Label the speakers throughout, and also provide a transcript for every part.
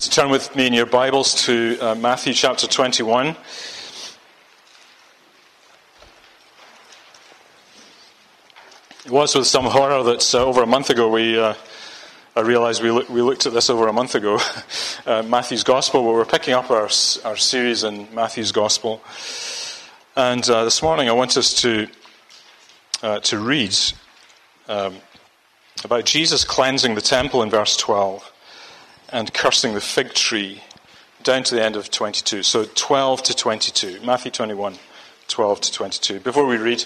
Speaker 1: Turn with me in your Bibles to uh, Matthew chapter 21. It was with some horror that uh, over a month ago we, uh, I realized we, we looked at this over a month ago, uh, Matthew's Gospel, where we're picking up our, our series in Matthew's Gospel. And uh, this morning I want us to, uh, to read um, about Jesus cleansing the temple in verse 12 and cursing the fig tree down to the end of 22. So 12 to 22. Matthew 21, 12 to 22. Before we read,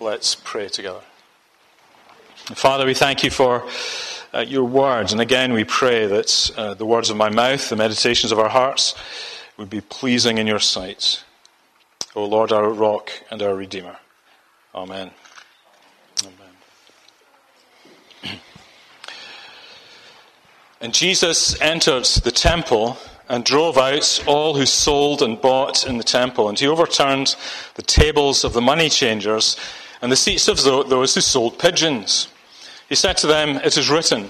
Speaker 1: let's pray together. Father, we thank you for uh, your words. And again, we pray that uh, the words of my mouth, the meditations of our hearts, would be pleasing in your sight. O Lord, our rock and our redeemer. Amen. And Jesus entered the temple and drove out all who sold and bought in the temple. And he overturned the tables of the money changers and the seats of those who sold pigeons. He said to them, It is written,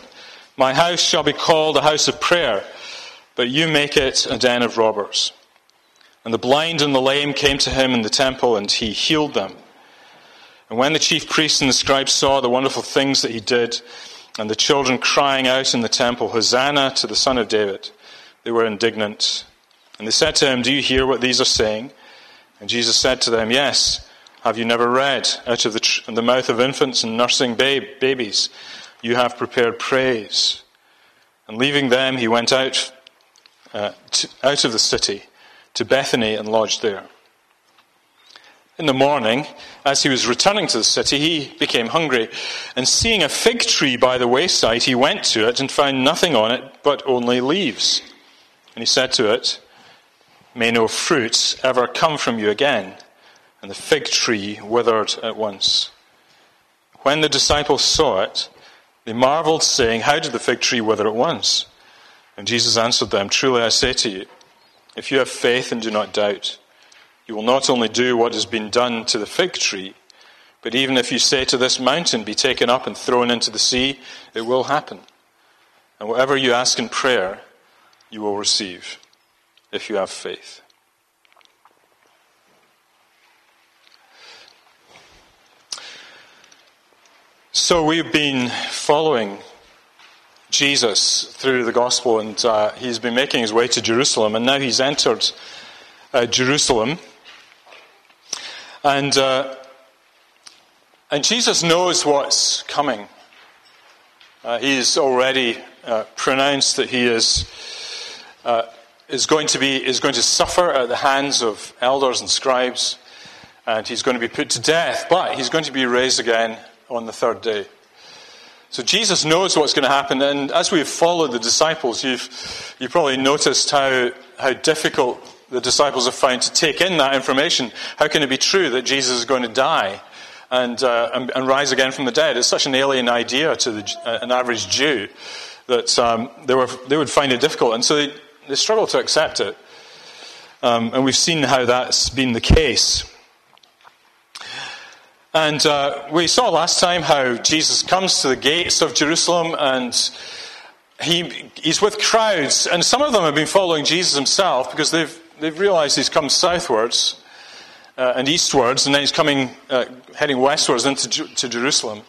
Speaker 1: My house shall be called a house of prayer, but you make it a den of robbers. And the blind and the lame came to him in the temple, and he healed them. And when the chief priests and the scribes saw the wonderful things that he did, and the children crying out in the temple, Hosanna to the Son of David. They were indignant. And they said to him, Do you hear what these are saying? And Jesus said to them, Yes. Have you never read, out of the, tr- the mouth of infants and nursing babe, babies, you have prepared praise? And leaving them, he went out, uh, to, out of the city to Bethany and lodged there. In the morning, as he was returning to the city, he became hungry. And seeing a fig tree by the wayside, he went to it and found nothing on it but only leaves. And he said to it, May no fruit ever come from you again. And the fig tree withered at once. When the disciples saw it, they marveled, saying, How did the fig tree wither at once? And Jesus answered them, Truly I say to you, if you have faith and do not doubt, you will not only do what has been done to the fig tree, but even if you say to this mountain, Be taken up and thrown into the sea, it will happen. And whatever you ask in prayer, you will receive, if you have faith. So we've been following Jesus through the gospel, and uh, he's been making his way to Jerusalem, and now he's entered uh, Jerusalem. And, uh, and Jesus knows what's coming. Uh, he's already uh, pronounced that he is, uh, is, going to be, is going to suffer at the hands of elders and scribes, and he's going to be put to death, but he's going to be raised again on the third day. So Jesus knows what's going to happen, and as we've followed the disciples, you've, you've probably noticed how, how difficult the disciples have found to take in that information. How can it be true that Jesus is going to die and, uh, and, and, rise again from the dead? It's such an alien idea to the, uh, an average Jew that um, they, were, they would find it difficult. And so they, they struggle to accept it. Um, and we've seen how that's been the case. And uh, we saw last time how Jesus comes to the gates of Jerusalem and he, he's with crowds. And some of them have been following Jesus himself because they've they've realized he's come southwards uh, and eastwards, and then he's coming, uh, heading westwards into to Jerusalem.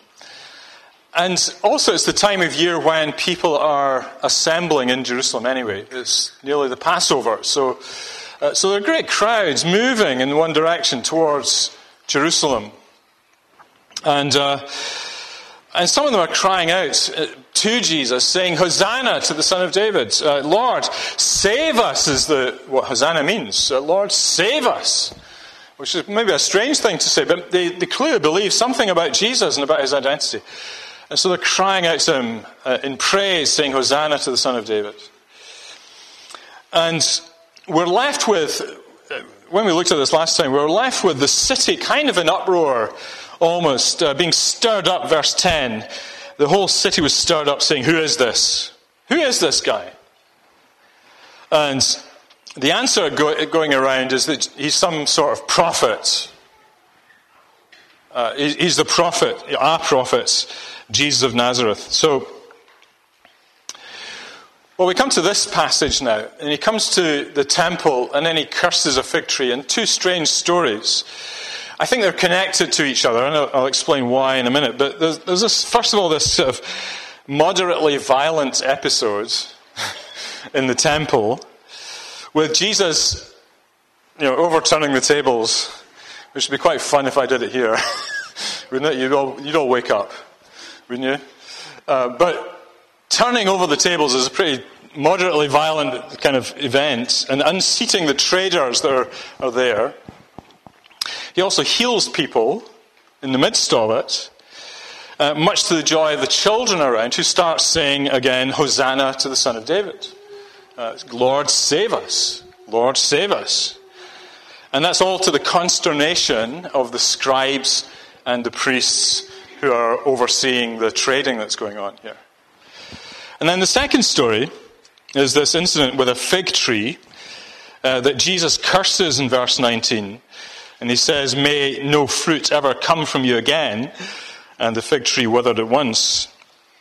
Speaker 1: And also, it's the time of year when people are assembling in Jerusalem anyway. It's nearly the Passover. So, uh, so there are great crowds moving in one direction towards Jerusalem. And, uh, and some of them are crying out uh, to Jesus, saying, Hosanna to the Son of David. Uh, Lord, save us, is the, what Hosanna means. Uh, Lord, save us. Which is maybe a strange thing to say, but they, they clearly believe something about Jesus and about his identity. And so they're crying out to him uh, in praise, saying, Hosanna to the Son of David. And we're left with, uh, when we looked at this last time, we're left with the city kind of in uproar, almost, uh, being stirred up, verse 10 the whole city was stirred up saying, Who is this? Who is this guy? And the answer go- going around is that he's some sort of prophet. Uh, he's the prophet, our prophet, Jesus of Nazareth. So, Well, we come to this passage now, and he comes to the temple, and then he curses a fig tree, and two strange stories. I think they're connected to each other, and I'll, explain why in a minute. But there's, there's, this, first of all, this sort of moderately violent episode in the temple with Jesus, you know, overturning the tables, which would be quite fun if I did it here, wouldn't it? You'd all, you'd all wake up, wouldn't you? Uh, but turning over the tables is a pretty moderately violent kind of event, and unseating the traders that are, are there. He also heals people in the midst of it, uh, much to the joy of the children around, who start saying again, Hosanna to the Son of David. Uh, Lord, save us. Lord, save us. And that's all to the consternation of the scribes and the priests who are overseeing the trading that's going on here. And then the second story is this incident with a fig tree uh, that Jesus curses in verse 19. And he says, May no fruit ever come from you again. And the fig tree withered at once.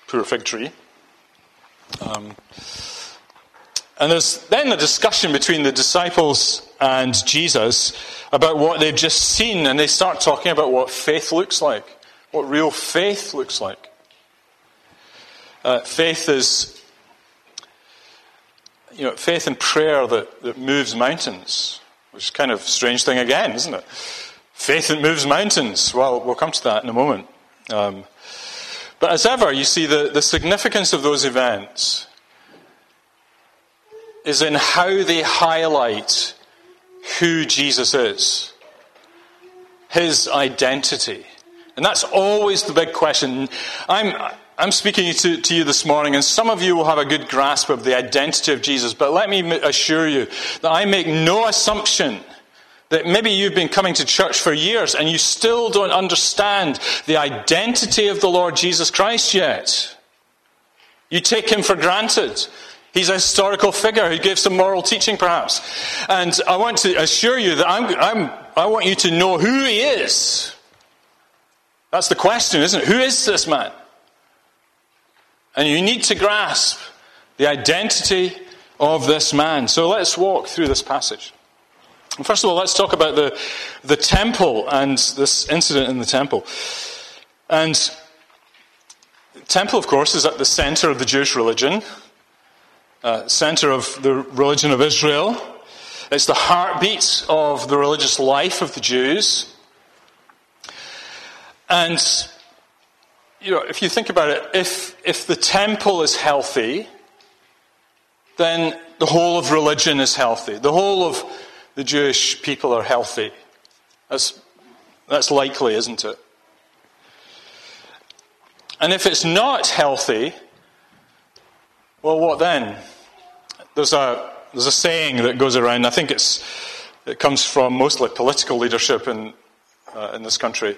Speaker 1: Poor fig tree. Um, and there's then a discussion between the disciples and Jesus about what they've just seen, and they start talking about what faith looks like, what real faith looks like. Uh, faith is, you know, faith and prayer that, that moves mountains, which is kind of a strange thing again, isn't it? Faith that moves mountains. Well, we'll come to that in a moment. Um, but as ever, you see the, the significance of those events is in how they highlight who Jesus is, his identity. And that's always the big question. I'm, I'm speaking to, to, you this morning, and some of you will have a good grasp of the identity of Jesus, but let me assure you that I make no assumption that maybe you've been coming to church for years and you still don't understand the identity of the Lord Jesus Christ yet. You take him for granted. He's a historical figure who gives some moral teaching, perhaps. And I want to assure you that I'm, I'm, I want you to know who he is. That's the question, isn't it? Who is this man? And you need to grasp the identity of this man. So let's walk through this passage. First of all, let's talk about the, the temple and this incident in the temple. And the temple, of course, is at the center of the Jewish religion, uh, center of the religion of Israel. It's the heartbeat of the religious life of the Jews. And you know, if you think about it, if, if the temple is healthy, then the whole of religion is healthy. The whole of the Jewish people are healthy. That's, that's likely, isn't it? And if it's not healthy, well, what then? There's a, there's a saying that goes around, I think it's, it comes from mostly political leadership in, uh, in this country.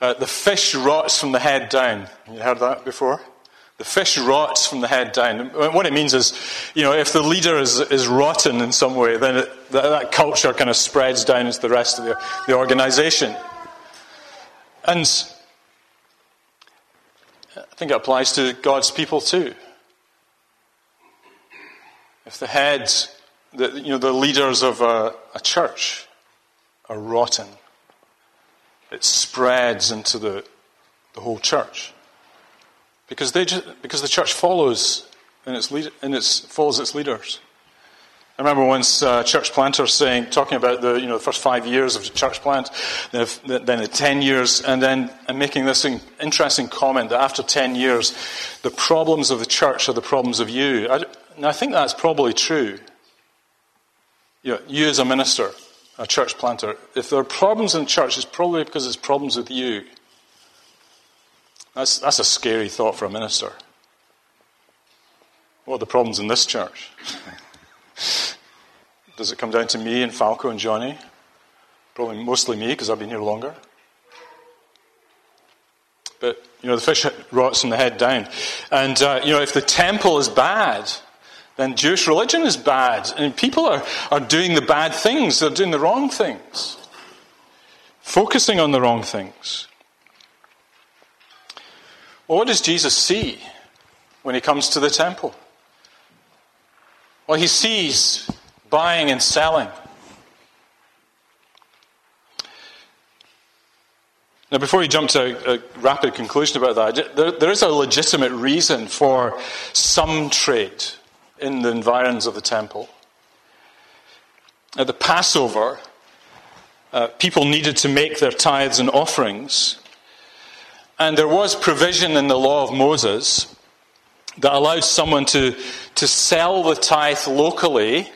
Speaker 1: Uh, the fish rots from the head down. You heard that before? The fish rots from the head down. What it means is, you know, if the leader is, is rotten in some way, then it, that, that, culture kind of spreads down into the rest of the, the organization. And I think it applies to God's people too. If the heads, the, you know, the leaders of a, a church are rotten, it spreads into the, the whole church. Because, they just, because the church follows and its, lead, and its follows its leaders. I remember once uh, church planters saying, talking about the, you know, the first five years of the church plant, then the ten years, and then and making this interesting comment that after ten years, the problems of the church are the problems of you. I, I think that's probably true. You, know, you as a minister, a church planter, if there are problems in church, it's probably because it's problems with you. That's, that's a scary thought for a minister. What are the problems in this church? Does it come down to me and Falco and Johnny? Probably mostly me because I've been here longer. But, you know, the fish rots from the head down. And, uh, you know, if the temple is bad, then Jewish religion is bad. And people are, are doing the bad things, they're doing the wrong things, focusing on the wrong things. Well, what does Jesus see when he comes to the temple? Well, he sees buying and selling. Now, before you jump to a, a rapid conclusion about that, there, there is a legitimate reason for some trade in the environs of the temple. At the Passover, uh, people needed to make their tithes and offerings. And there was provision in the law of Moses that allowed someone to, to sell the tithe locally,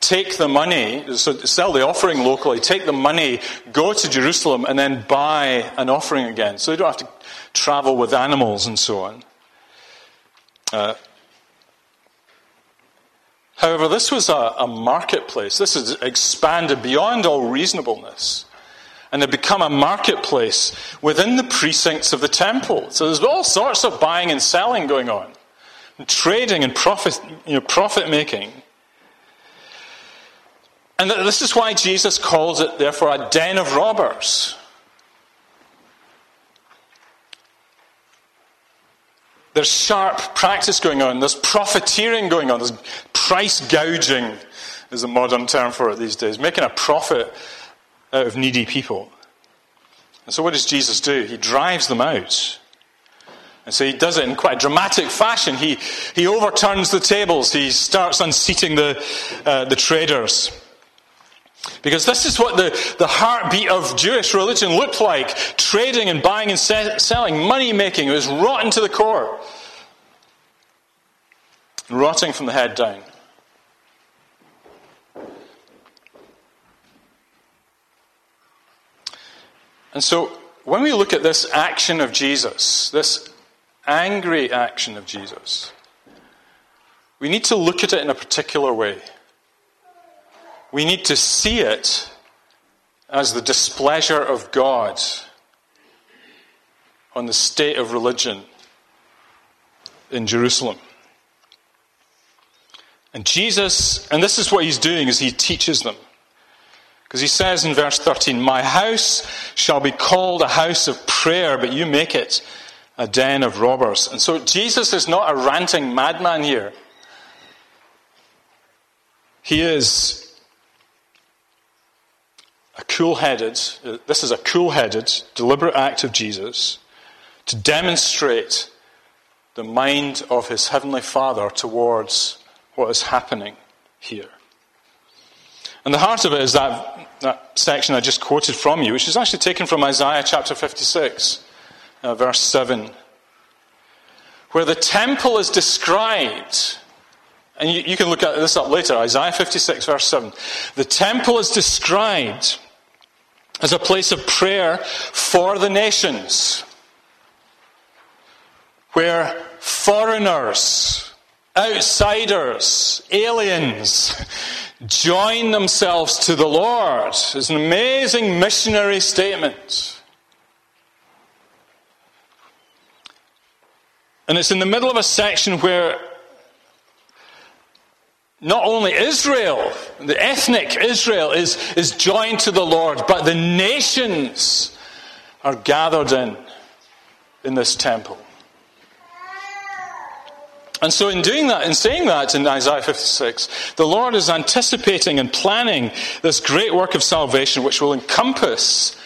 Speaker 1: take the money, so sell the offering locally, take the money, go to Jerusalem, and then buy an offering again. So they don't have to travel with animals and so on. Uh, however, this was a, a marketplace. This has expanded beyond all reasonableness and had become a marketplace within the precincts of the temple. So there's all sorts of buying and selling going on and trading and profit, you know, profit making. And this is why Jesus calls it, therefore, a den of robbers. There's sharp practice going on, there's profiteering going on, there's price gouging, is a modern term for it these days, making a profit out of needy people. And so, what does Jesus do? He drives them out. And so he does it in quite a dramatic fashion. He, he overturns the tables, he starts unseating the, uh, the traders. Because this is what the, the heartbeat of Jewish religion looked like trading and buying and se- selling, money making. It was rotten to the core, rotting from the head down. And so, when we look at this action of Jesus, this angry action of Jesus, we need to look at it in a particular way. We need to see it as the displeasure of God on the state of religion in Jerusalem. And Jesus, and this is what he's doing is he teaches them. Because he says in verse 13, My house shall be called a house of prayer, but you make it a den of robbers. And so Jesus is not a ranting madman here. He is a cool headed, this is a cool headed, deliberate act of Jesus to demonstrate the mind of his heavenly Father towards what is happening here. And the heart of it is that, that section I just quoted from you, which is actually taken from Isaiah chapter 56 uh, verse 7, where the temple is described. And you, you can look at this up later, Isaiah 56, verse 7. The temple is described as a place of prayer for the nations, where foreigners, outsiders, aliens join themselves to the Lord. It's an amazing missionary statement. And it's in the middle of a section where not only Israel, the ethnic Israel, is, is joined to the Lord, but the nations are gathered in in this temple. And so, in doing that, in saying that in Isaiah 56, the Lord is anticipating and planning this great work of salvation which will encompass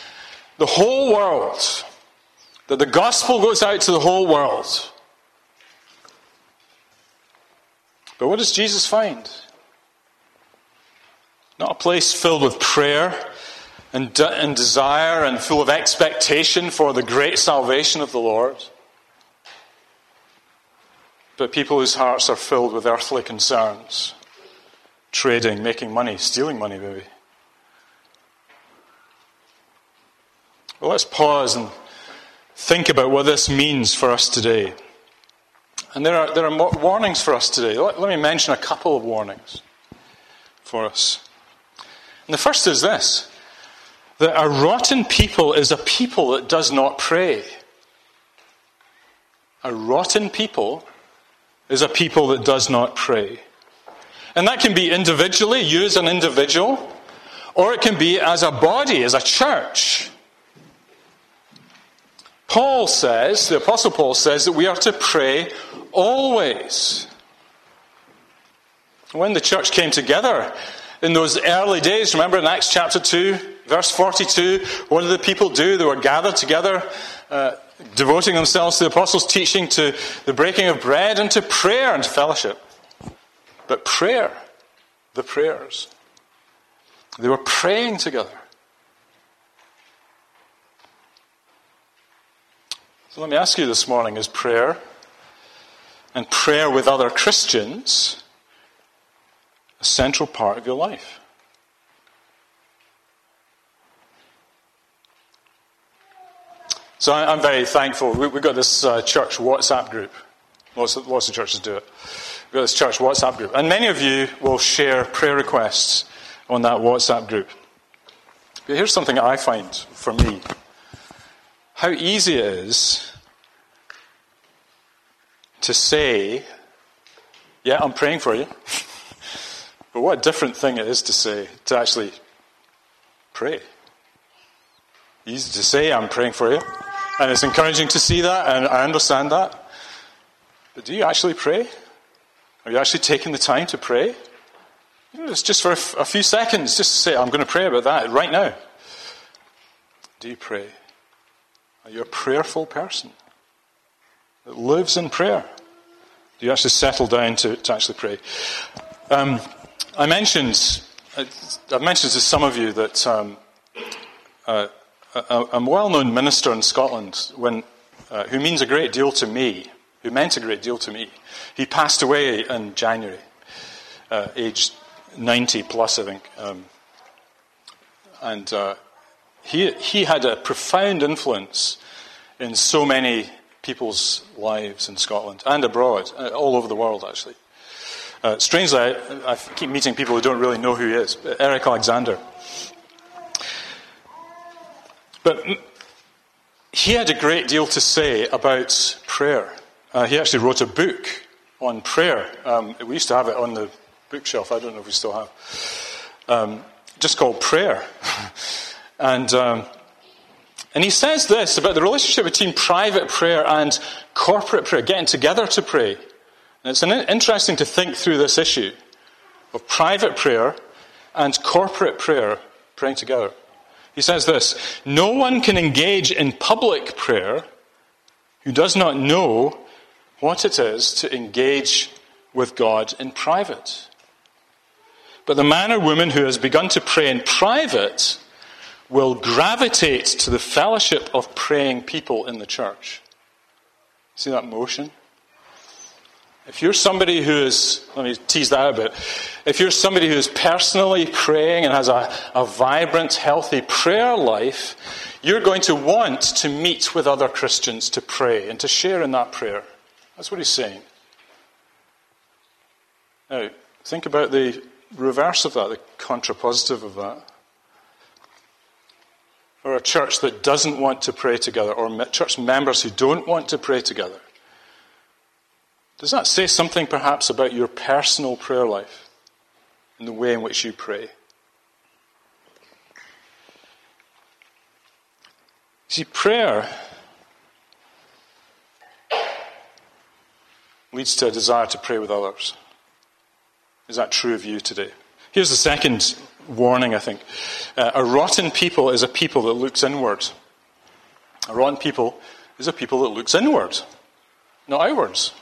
Speaker 1: the whole world. That the gospel goes out to the whole world. But what does Jesus find? Not a place filled with prayer and, de- and desire and full of expectation for the great salvation of the Lord, but people whose hearts are filled with earthly concerns, trading, making money, stealing money, maybe. Well, let's pause and think about what this means for us today. And there are, there are warnings for us today. Let, let me mention a couple of warnings for us. And the first is this that a rotten people is a people that does not pray. A rotten people is a people that does not pray. And that can be individually, you as an individual, or it can be as a body, as a church. Paul says, the Apostle Paul says, that we are to pray always. When the church came together in those early days, remember in Acts chapter 2, verse 42, what did the people do? They were gathered together, uh, devoting themselves to the apostles' teaching, to the breaking of bread, and to prayer and fellowship. But prayer, the prayers, they were praying together. So let me ask you this morning is prayer and prayer with other Christians a central part of your life? So I'm very thankful. We've got this uh, church WhatsApp group. Lots of, lots of churches do it. We've got this church WhatsApp group. And many of you will share prayer requests on that WhatsApp group. But here's something I find for me how easy it is to say, Yeah, I'm praying for you. but what a different thing it is to say, to actually pray. Easy to say, I'm praying for you. And it's encouraging to see that, and I understand that. But do you actually pray? Are you actually taking the time to pray? You know, it's just for a, f- a few seconds, just to say, I'm going to pray about that right now. Do you pray? Are you a prayerful person that lives in prayer? Do you actually settle down to, to actually pray? Um, I mentioned, I've mentioned to some of you that um, uh, a, a well-known minister in Scotland, when, uh, who means a great deal to me, who meant a great deal to me, he passed away in January, uh, aged 90 plus, I think. Um, and uh, he, he had a profound influence in so many people's lives in Scotland and abroad, uh, all over the world, actually. Uh, strangely, I, I, keep meeting people who don't really know who he is. Eric Alexander. But he had a great deal to say about prayer. Uh, he actually wrote a book on prayer. Um, we used to have it on the bookshelf. I don't know if we still have. Um, just called Prayer. and, um, and he says this about the relationship between private prayer and corporate prayer, getting together to pray. And it's interesting to think through this issue of private prayer and corporate prayer praying together. He says this No one can engage in public prayer who does not know what it is to engage with God in private. But the man or woman who has begun to pray in private will gravitate to the fellowship of praying people in the church. See that motion? If you're somebody who is, let me tease that out a bit. If you're somebody who is personally praying and has a, a vibrant, healthy prayer life, you're going to want to meet with other Christians to pray and to share in that prayer. That's what he's saying. Now, think about the reverse of that, the contrapositive of that. Or a church that doesn't want to pray together, or church members who don't want to pray together. Does that say something perhaps about your personal prayer life and the way in which you pray? See, prayer leads to a desire to pray with others. Is that true of you today? Here's the second warning, I think. Uh, a rotten people is a people that looks inward. A rotten people is a people that looks inward, not outwards.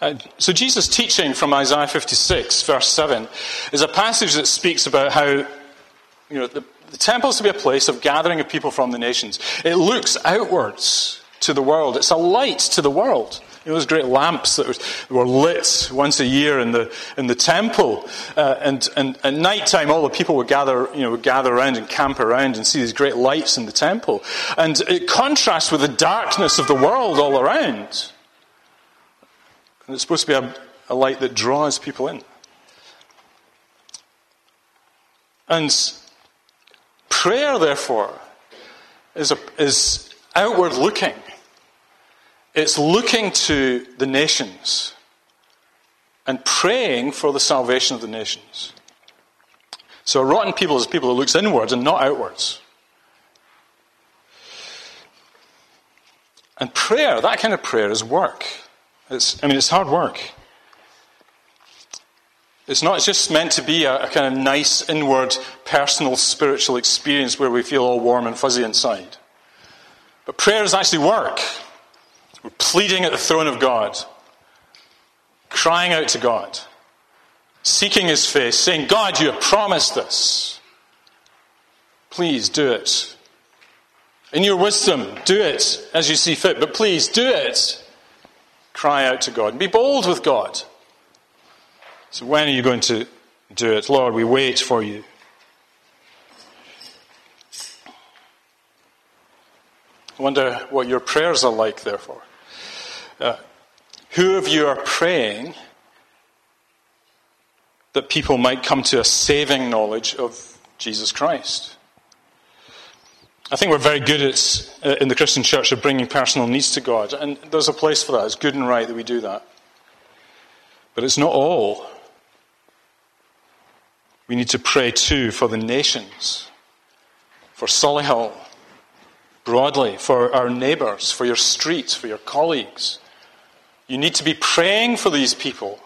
Speaker 1: Uh, so, Jesus' teaching from Isaiah 56, verse 7, is a passage that speaks about how you know, the, the temple is to be a place of gathering of people from the nations. It looks outwards to the world, it's a light to the world. You know, those great lamps that were lit once a year in the, in the temple. Uh, and, and at night time, all the people would gather, you know, would gather around and camp around and see these great lights in the temple. And it contrasts with the darkness of the world all around. And it's supposed to be a, a light that draws people in. And prayer, therefore, is, a, is outward looking. It's looking to the nations and praying for the salvation of the nations. So a rotten people is people that looks inwards and not outwards. And prayer, that kind of prayer is work. It's, I mean, it's hard work. It's not it's just meant to be a, a, kind of nice, inward, personal, spiritual experience where we feel all warm and fuzzy inside. But prayer is actually work. Pleading at the throne of God, crying out to God, seeking His face, saying, God, you have promised this. Please do it. In your wisdom, do it as you see fit, but please do it. Cry out to God and be bold with God. So, when are you going to do it? Lord, we wait for you. I wonder what your prayers are like, therefore. Who of you are praying that people might come to a saving knowledge of Jesus Christ? I think we're very good at, uh, in the Christian church at bringing personal needs to God, and there's a place for that. It's good and right that we do that. But it's not all. We need to pray too for the nations, for Solihull, broadly, for our neighbours, for your streets, for your colleagues. You need to be praying for these people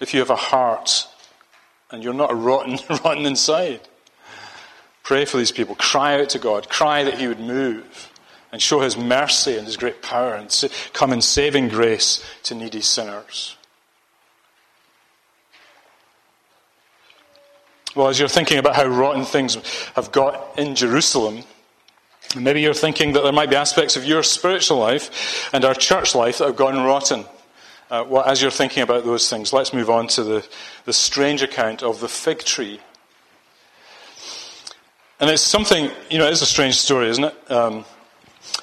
Speaker 1: if you have a heart and you're not rotten, rotten inside. Pray for these people. Cry out to God. Cry that He would move and show His mercy and His great power and come in saving grace to needy sinners. Well, as you're thinking about how rotten things have got in Jerusalem, maybe you're thinking that there might be aspects of your spiritual life and our church life that have gone rotten. Uh, well, as you're thinking about those things, let's move on to the, the strange account of the fig tree. And it's something, you know, it's a strange story, isn't it? Um,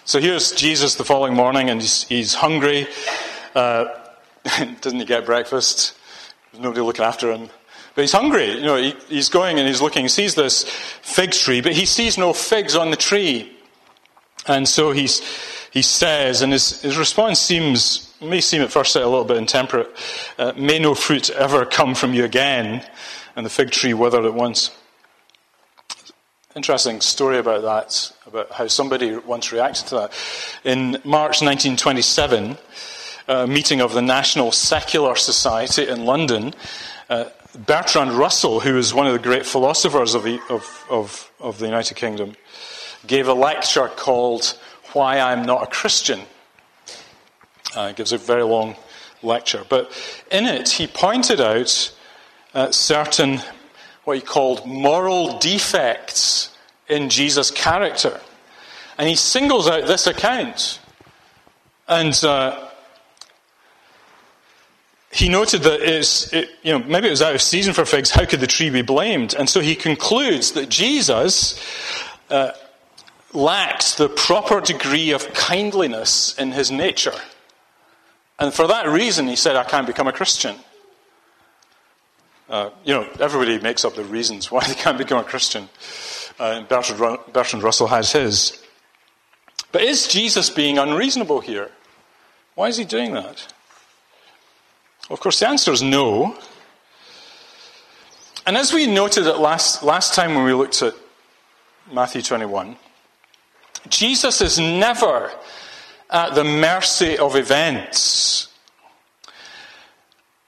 Speaker 1: so here's Jesus the following morning, and he's, he's hungry. Uh, doesn't he get breakfast? There's nobody looking after him. But he's hungry. You know, he, he's going and he's looking. He sees this fig tree, but he sees no figs on the tree. And so he's, he says, and his, his response seems, may seem at first sight a little bit intemperate, uh, may no fruit ever come from you again. And the fig tree withered at once. Interesting story about that, about how somebody once reacted to that. In March 1927, a meeting of the National Secular Society in London, uh, Bertrand Russell, who was one of the great philosophers of the, of, of, of the United Kingdom, gave a lecture called Why I'm Not a Christian. Uh, gives a very long lecture. But in it, he pointed out uh, certain, what he called moral defects in Jesus' character. And he singles out this account. And uh, he noted that it's, it, you know, maybe it was out of season for figs. How could the tree be blamed? And so he concludes that Jesus uh, lacked the proper degree of kindliness in his nature. And for that reason, he said, I can't become a Christian. Uh, you know, everybody makes up the reasons why they can't become a Christian. Uh, Bertrand, Bertrand Russell has his. But is Jesus being unreasonable here? Why is he doing that? Well, of course, the answer is no. And as we noted at last, last time when we looked at Matthew 21, Jesus is never at the mercy of events.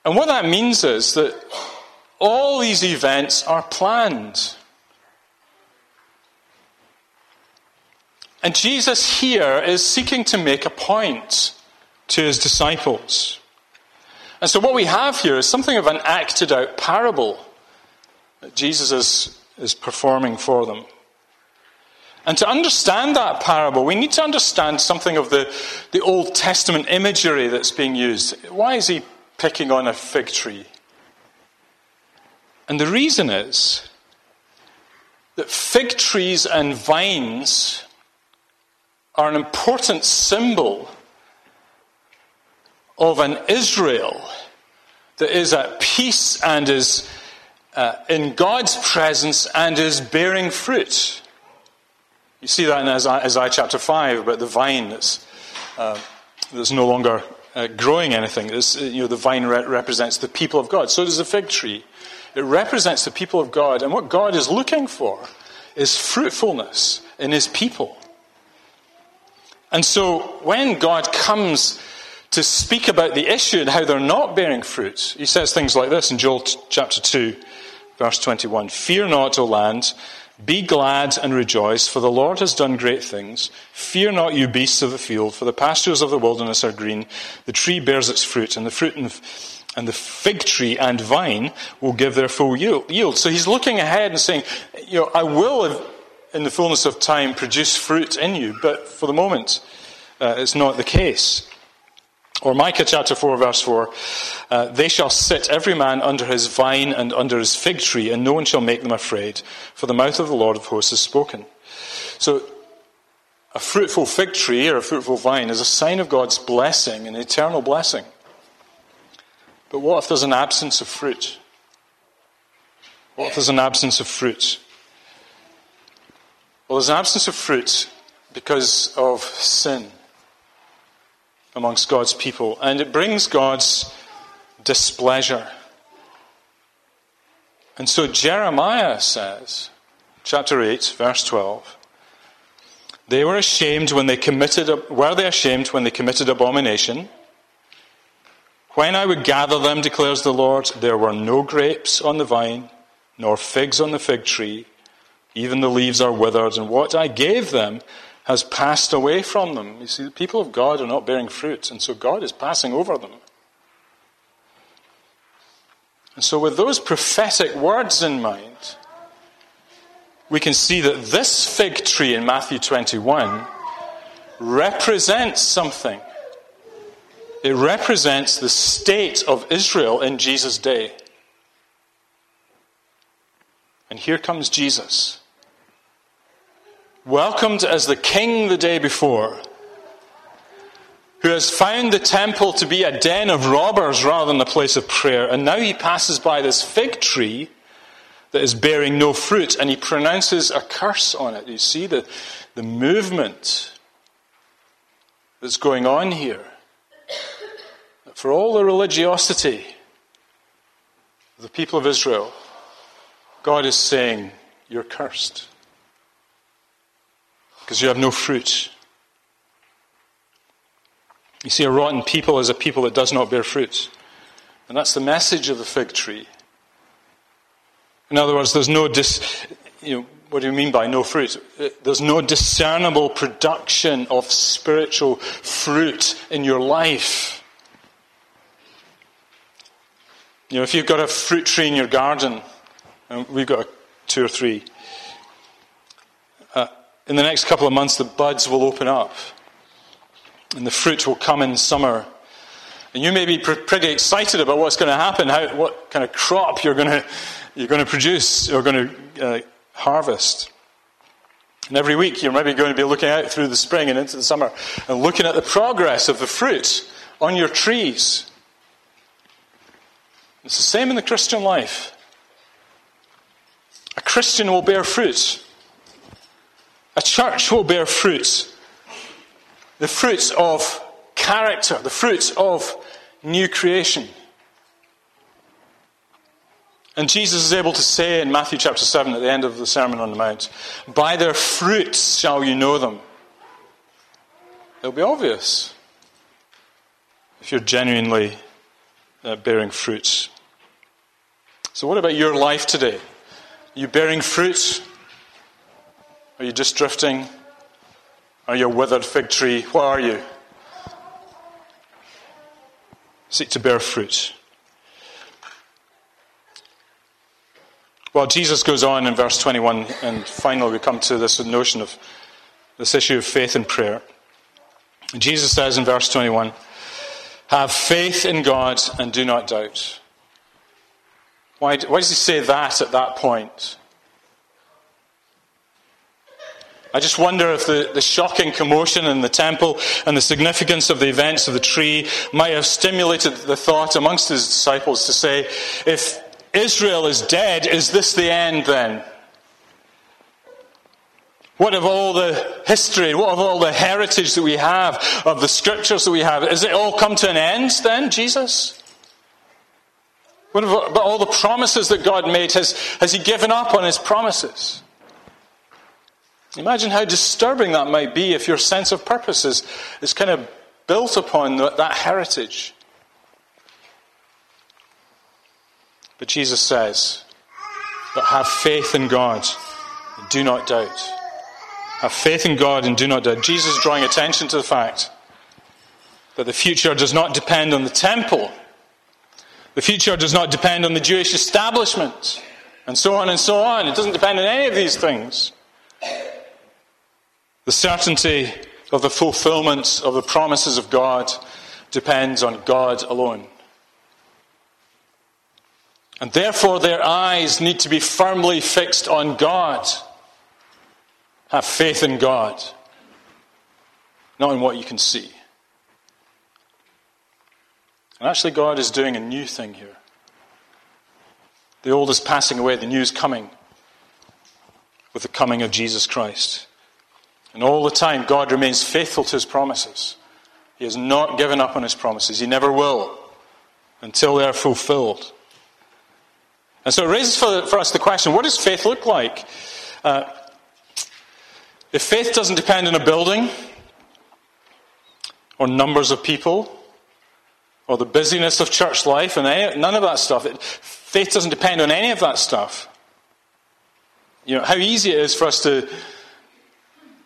Speaker 1: And what that means is that all these events are planned. And Jesus here is seeking to make a point to his disciples. And so what we have here is something of an acted out parable that Jesus is, is performing for them. And to understand that parable, we need to understand something of the, the Old Testament imagery that's being used. Why is he picking on a fig tree? And the reason is that fig trees and vines are an important symbol of an Israel that is at peace and is uh, in God's presence and is bearing fruit. You see that in Isaiah, chapter 5 about the vine that's, uh, that's no longer uh, growing anything. you know, the vine re- represents the people of God. So does the fig tree. It represents the people of God. And what God is looking for is fruitfulness in his people. And so when God comes to speak about the issue and how they're not bearing fruit. He says things like this in Joel chapter 2, verse 21 Fear not, O land, be glad and rejoice, for the Lord has done great things. Fear not, you beasts of the field, for the pastures of the wilderness are green. The tree bears its fruit, and the fruit and the fig tree and vine will give their full yield. So he's looking ahead and saying, you know, I will, in the fullness of time, produce fruit in you, but for the moment, uh, it's not the case. Or Micah chapter 4, verse 4 uh, They shall sit every man under his vine and under his fig tree, and no one shall make them afraid, for the mouth of the Lord of hosts has spoken. So, a fruitful fig tree or a fruitful vine is a sign of God's blessing, an eternal blessing. But what if there's an absence of fruit? What if there's an absence of fruit? Well, there's an absence of fruit because of sin amongst God's people, and it brings God's displeasure. And so Jeremiah says, chapter 8, verse 12, they were ashamed when they committed, were they ashamed when they committed abomination? When I would gather them, declares the Lord, there were no grapes on the vine, nor figs on the fig tree, even the leaves are withered, and what I gave them has passed away from them. You see, the people of God are not bearing fruit, and so God is passing over them. And so, with those prophetic words in mind, we can see that this fig tree in Matthew 21 represents something. It represents the state of Israel in Jesus' day. And here comes Jesus welcomed as the king the day before, who has found the temple to be a den of robbers rather than a place of prayer, and now he passes by this fig tree that is bearing no fruit, and he pronounces a curse on it. You see the, the movement that's going on here. For all the religiosity of the people of Israel, God is saying, You're cursed because you have no fruit. You see, a rotten people is a people that does not bear fruit. And that's the message of the fig tree. In other words, there's no dis, you know, what do you mean by no fruit? There's no discernible production of spiritual fruit in your life. You know, if you've got a fruit tree in your garden, and we've got two or three, in the next couple of months, the buds will open up and the fruit will come in summer. And you may be pretty excited about what's going to happen, how, what kind of crop you're going to, you're going to produce or going to uh, harvest. And every week, you're maybe going to be looking out through the spring and into the summer and looking at the progress of the fruit on your trees. It's the same in the Christian life. A Christian will bear fruit a church will bear fruits the fruits of character, the fruits of new creation. And Jesus is able to say in Matthew chapter 7 at the end of the Sermon on the Mount, By their fruits shall you know them. It'll be obvious if you're genuinely uh, bearing fruits. So, what about your life today? Are you bearing fruit are you just drifting? Are you a withered fig tree? What are you? Seek to bear fruit. Well, Jesus goes on in verse 21, and finally we come to this notion of this issue of faith and prayer. Jesus says in verse 21 Have faith in God and do not doubt. Why, why does he say that at that point? I just wonder if the, the shocking commotion in the temple and the significance of the events of the tree might have stimulated the thought amongst his disciples to say, if Israel is dead, is this the end then? What of all the history, what of all the heritage that we have, of the scriptures that we have? Has it all come to an end then, Jesus? What about all the promises that God made? Has, has He given up on His promises? Imagine how disturbing that might be if your sense of purpose is, is kind of built upon that heritage. But Jesus says But have faith in God and do not doubt. Have faith in God and do not doubt. Jesus is drawing attention to the fact that the future does not depend on the temple. The future does not depend on the Jewish establishment, and so on and so on. It doesn't depend on any of these things. The certainty of the fulfillment of the promises of God depends on God alone. And therefore, their eyes need to be firmly fixed on God. Have faith in God, not in what you can see. And actually, God is doing a new thing here. The old is passing away, the new is coming with the coming of Jesus Christ. And all the time, God remains faithful to his promises. He has not given up on his promises. He never will until they are fulfilled. And so it raises for, for us the question what does faith look like? Uh, if faith doesn't depend on a building, or numbers of people, or the busyness of church life, and any, none of that stuff, it, faith doesn't depend on any of that stuff. You know, how easy it is for us to,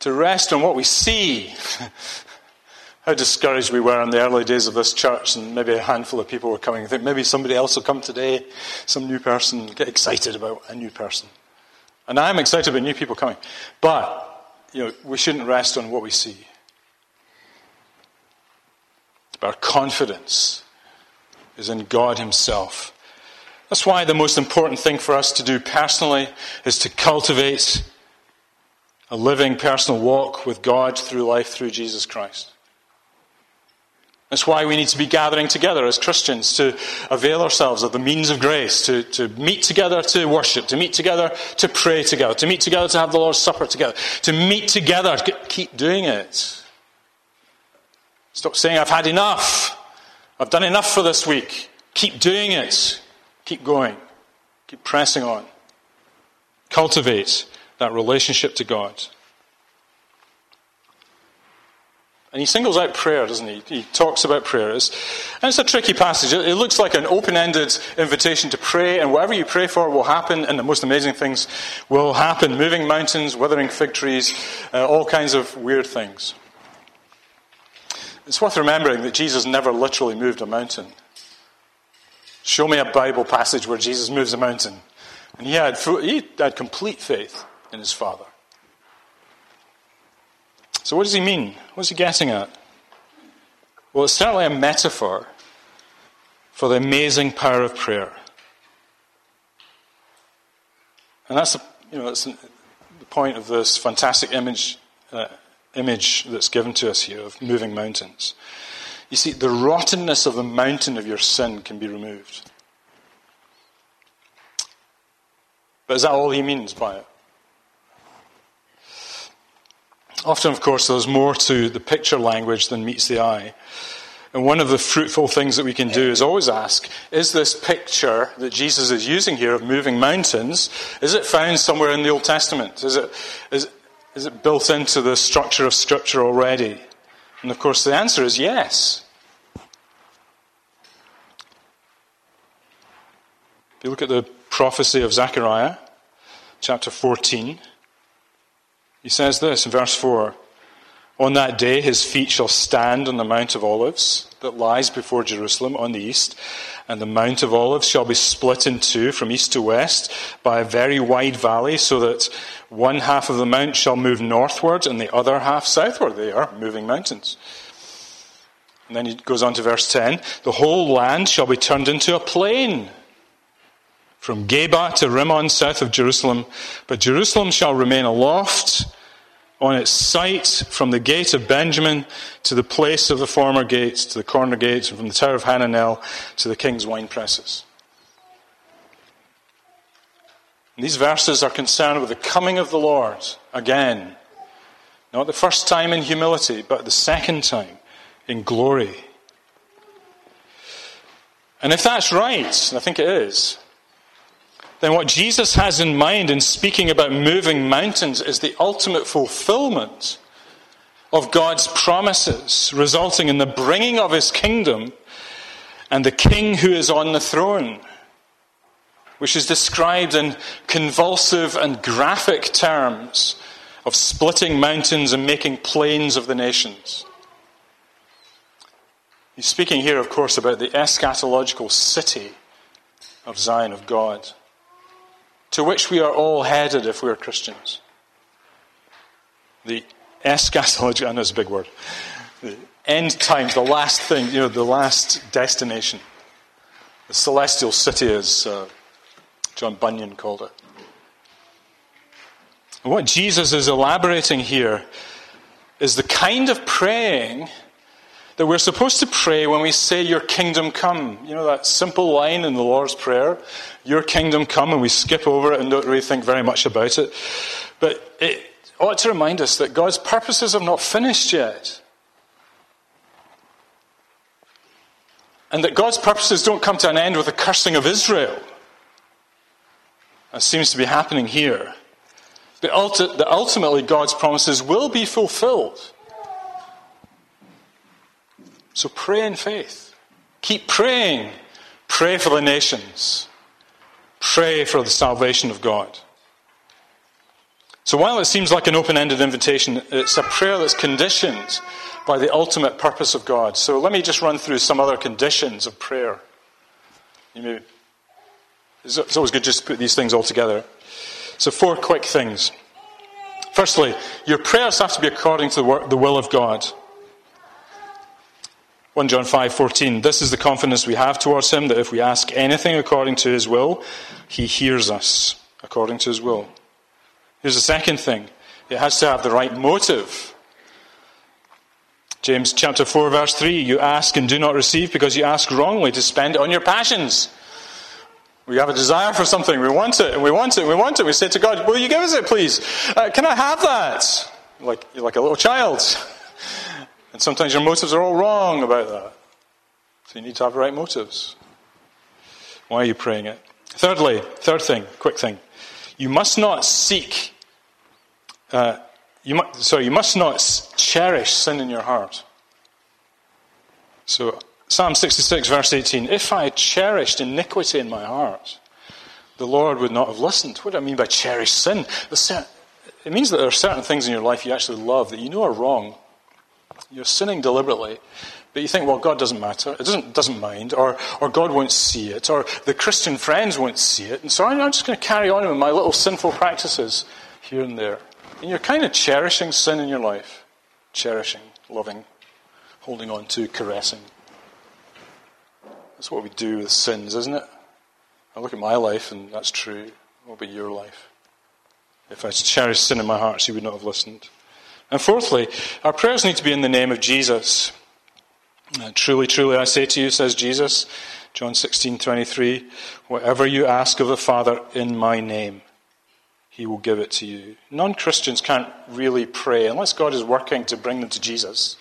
Speaker 1: to rest on what we see. how discouraged we were in the early days of this church, and maybe a handful of people were coming. I think maybe somebody else will come today, some new person, get excited about a new person. And I'm excited about new people coming. But, you know, we shouldn't rest on what we see. Our confidence is in God Himself. That's why the most important thing for us to do personally is to cultivate a living personal walk with God through life through Jesus Christ. That's why we need to be gathering together as Christians to avail ourselves of the means of grace, to, to meet together to worship, to meet together to pray together, to meet together to have the Lord's Supper together, to meet together. Keep doing it. Stop saying, I've had enough. I've done enough for this week. Keep doing it. Keep going. Keep pressing on. Cultivate that relationship to God. And he singles out prayer, doesn't he? He talks about prayer. It's, and it's a tricky passage. It looks like an open ended invitation to pray, and whatever you pray for will happen, and the most amazing things will happen moving mountains, withering fig trees, uh, all kinds of weird things. It's worth remembering that Jesus never literally moved a mountain. Show me a Bible passage where Jesus moves a mountain. And he had, he had complete faith in his Father. So, what does he mean? What's he getting at? Well, it's certainly a metaphor for the amazing power of prayer. And that's the, you know, that's the point of this fantastic image, uh, image that's given to us here of moving mountains. You see, the rottenness of the mountain of your sin can be removed. But is that all he means by it? Often, of course, there's more to the picture language than meets the eye. And one of the fruitful things that we can do is always ask is this picture that Jesus is using here of moving mountains, is it found somewhere in the Old Testament? Is it, is, is it built into the structure of Scripture already? And of course, the answer is yes. If you look at the prophecy of Zechariah, chapter 14, he says this in verse 4 On that day his feet shall stand on the Mount of Olives that lies before Jerusalem on the east, and the Mount of Olives shall be split in two from east to west by a very wide valley, so that one half of the mount shall move northward and the other half southward. They are moving mountains. And then he goes on to verse 10 The whole land shall be turned into a plain from Geba to Rimmon south of Jerusalem, but Jerusalem shall remain aloft on its site from the gate of Benjamin to the place of the former gates, to the corner gates, and from the tower of Hananel to the king's wine presses. And these verses are concerned with the coming of the Lord again. Not the first time in humility, but the second time in glory. And if that's right, and I think it is, then what Jesus has in mind in speaking about moving mountains is the ultimate fulfillment of God's promises, resulting in the bringing of his kingdom and the king who is on the throne, which is described in convulsive and graphic terms of splitting mountains and making plains of the nations. He's speaking here, of course, about the eschatological city of Zion of God, to which we are all headed if we're Christians. The eschatology, I know it's a big word. The end times, the last thing, you know, the last destination. The celestial city, as uh, John Bunyan called it. What Jesus is elaborating here is the kind of praying that we're supposed to pray when we say, Your kingdom come. You know that simple line in the Lord's Prayer, Your kingdom come, and we skip over it and don't really think very much about it. But it ought to remind us that God's purposes have not finished yet. And that God's purposes don't come to an end with the cursing of Israel, as seems to be happening here. But ultimately, God's promises will be fulfilled. So pray in faith. Keep praying. Pray for the nations. Pray for the salvation of God. So while it seems like an open ended invitation, it's a prayer that's conditioned by the ultimate purpose of God. So let me just run through some other conditions of prayer. May, it's always good just to put these things all together. So, four quick things. Firstly, your prayers have to be according to the will of God. 1 John 5:14 This is the confidence we have towards him that if we ask anything according to his will he hears us according to his will. Here's the second thing. It has to have the right motive. James chapter 4 verse 3 you ask and do not receive because you ask wrongly to spend it on your passions. We have a desire for something, we want it, and we want it, and we want it. We say to God, Will you give us it, please? Uh, can I have that? Like, like a little child. And sometimes your motives are all wrong about that. So you need to have the right motives. Why are you praying it? Thirdly, third thing, quick thing. You must not seek, uh, you mu- sorry, you must not cherish sin in your heart. So, Psalm 66, verse 18 If I cherished iniquity in my heart, the Lord would not have listened. What do I mean by cherish sin? It means that there are certain things in your life you actually love that you know are wrong, you're sinning deliberately, but you think, well, God doesn't matter. It doesn't, doesn't mind. Or, or God won't see it. Or the Christian friends won't see it. And so I'm just going to carry on with my little sinful practices here and there. And you're kind of cherishing sin in your life. Cherishing, loving, holding on to, caressing. That's what we do with sins, isn't it? I look at my life, and that's true. What about your life? If I cherished sin in my heart, she would not have listened. And fourthly, our prayers need to be in the name of Jesus. Uh, truly, truly, I say to you, says Jesus, John 16, 23, whatever you ask of the Father in my name, he will give it to you. Non Christians can't really pray unless God is working to bring them to Jesus.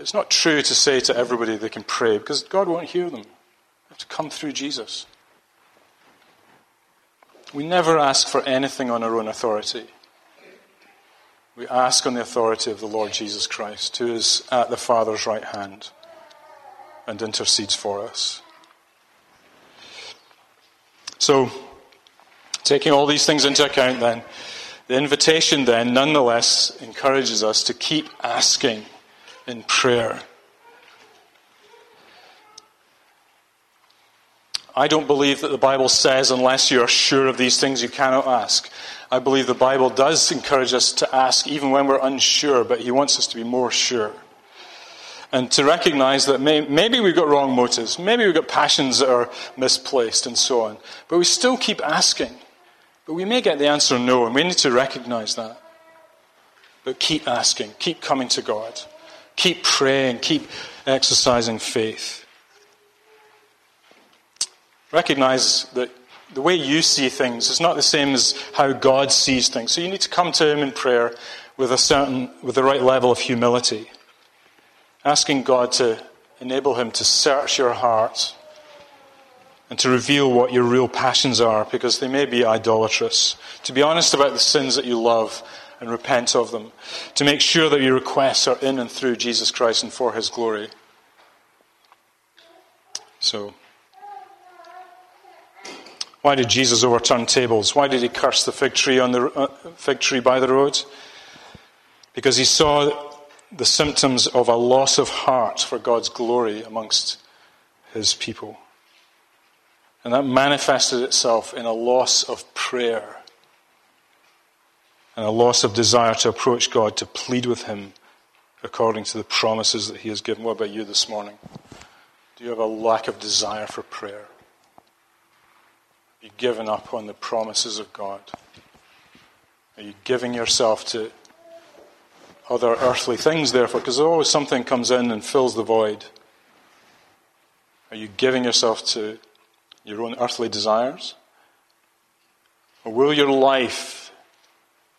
Speaker 1: It's not true to say to everybody they can pray because God won't hear them. They have to come through Jesus. We never ask for anything on our own authority. We ask on the authority of the Lord Jesus Christ, who is at the Father's right hand and intercedes for us. So, taking all these things into account, then, the invitation then nonetheless encourages us to keep asking in prayer. I don't believe that the Bible says, unless you are sure of these things, you cannot ask. I believe the Bible does encourage us to ask even when we're unsure, but He wants us to be more sure. And to recognize that may, maybe we've got wrong motives, maybe we've got passions that are misplaced, and so on. But we still keep asking. But we may get the answer no, and we need to recognize that. But keep asking, keep coming to God, keep praying, keep exercising faith. Recognize that the way you see things is not the same as how God sees things. So you need to come to Him in prayer with a certain, with the right level of humility, asking God to enable Him to search your heart and to reveal what your real passions are, because they may be idolatrous. To be honest about the sins that you love and repent of them, to make sure that your requests are in and through Jesus Christ and for his glory. So, why did Jesus overturn tables? Why did he curse the fig tree on the uh, fig tree by the road? Because he saw the symptoms of a loss of heart for God's glory amongst his people. And that manifested itself in a loss of prayer and a loss of desire to approach God, to plead with Him according to the promises that He has given. What about you this morning? Do you have a lack of desire for prayer? You given up on the promises of God? Are you giving yourself to other earthly things, therefore? Because always something comes in and fills the void. Are you giving yourself to your own earthly desires? Or will your life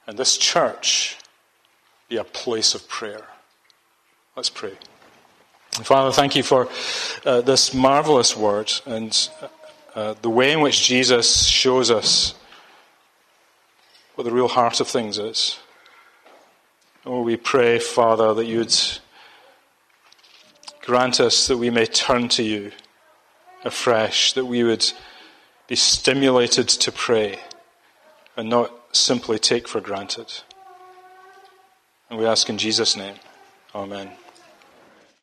Speaker 1: and this church be a place of prayer? Let's pray. Father, thank you for uh, this marvelous word and uh, the way in which Jesus shows us what the real heart of things is. Oh, we pray, Father, that you'd grant us that we may turn to you afresh, that we would be stimulated to pray and not simply take for granted. And we ask in Jesus' name. Amen.